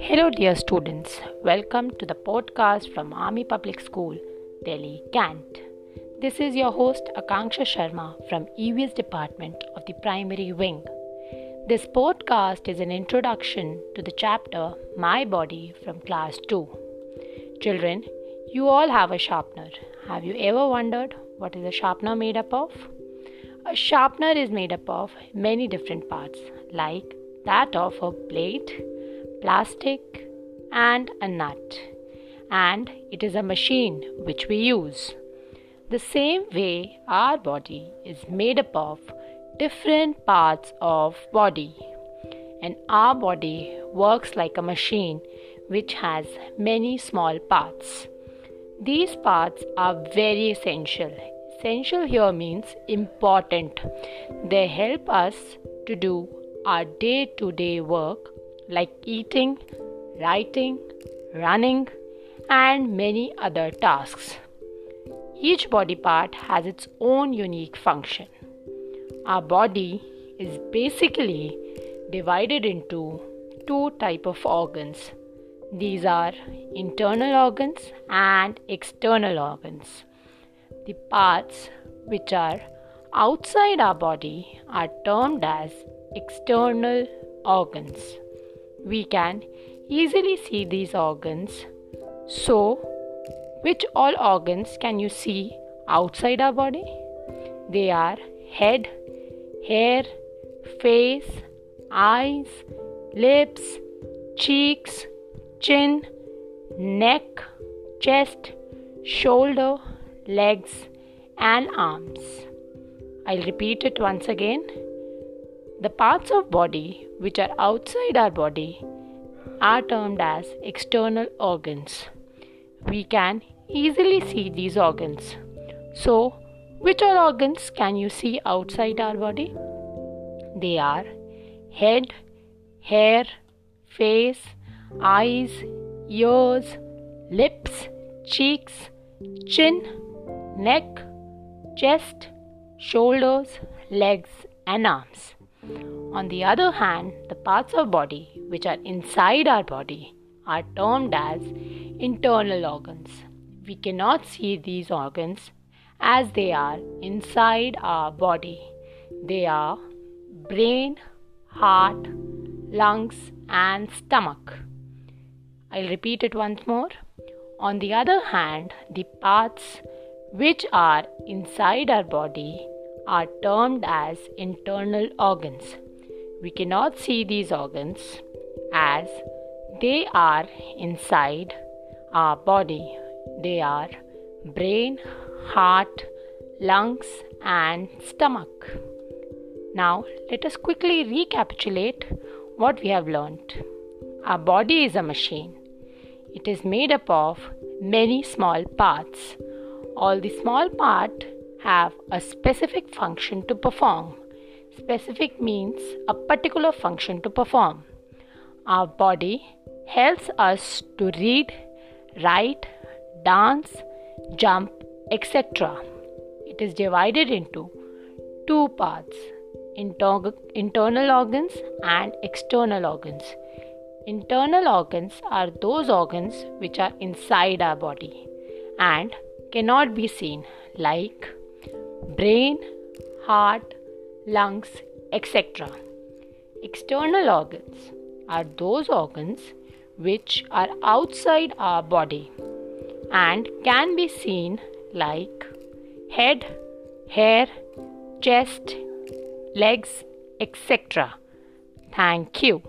Hello, dear students. Welcome to the podcast from Army Public School, Delhi, Cantt. This is your host Akanksha Sharma from EVS Department of the Primary Wing. This podcast is an introduction to the chapter My Body from Class 2. Children, you all have a sharpener. Have you ever wondered what is a sharpener made up of? A sharpener is made up of many different parts, like that of a blade, plastic, and a nut. And it is a machine which we use. The same way our body is made up of different parts of body and our body works like a machine which has many small parts. These parts are very essential. Essential here means important. They help us to do our day to day work like eating, writing, running, and many other tasks. Each body part has its own unique function. Our body is basically divided into two type of organs these are internal organs and external organs. The parts which are outside our body are termed as external organs. We can easily see these organs. So, which all organs can you see outside our body? They are head, hair, face, eyes, lips, cheeks, chin, neck, chest, shoulder, legs, and arms. I'll repeat it once again. The parts of body which are outside our body are termed as external organs. We can easily see these organs. So, which all organs can you see outside our body? They are head, hair, face, eyes, ears, lips, cheeks, chin, neck, chest, shoulders, legs, and arms. On the other hand, the parts of body which are inside our body are termed as internal organs. We cannot see these organs as they are inside our body. They are brain, heart, lungs, and stomach. I'll repeat it once more. On the other hand, the parts which are inside our body are termed as internal organs. We cannot see these organs as they are inside our body. They are brain, heart, lungs, and stomach. Now, let us quickly recapitulate what we have learned. Our body is a machine. It is made up of many small parts. All the small parts have a specific function to perform. Specific means a particular function to perform. Our body helps us to read, write, dance, jump, etc. It is divided into two parts inter- internal organs and external organs. Internal organs are those organs which are inside our body and cannot be seen, like brain, heart, lungs, etc. External organs are those organs which are outside our body and can be seen, like head, hair, chest, legs, etc. Thank you.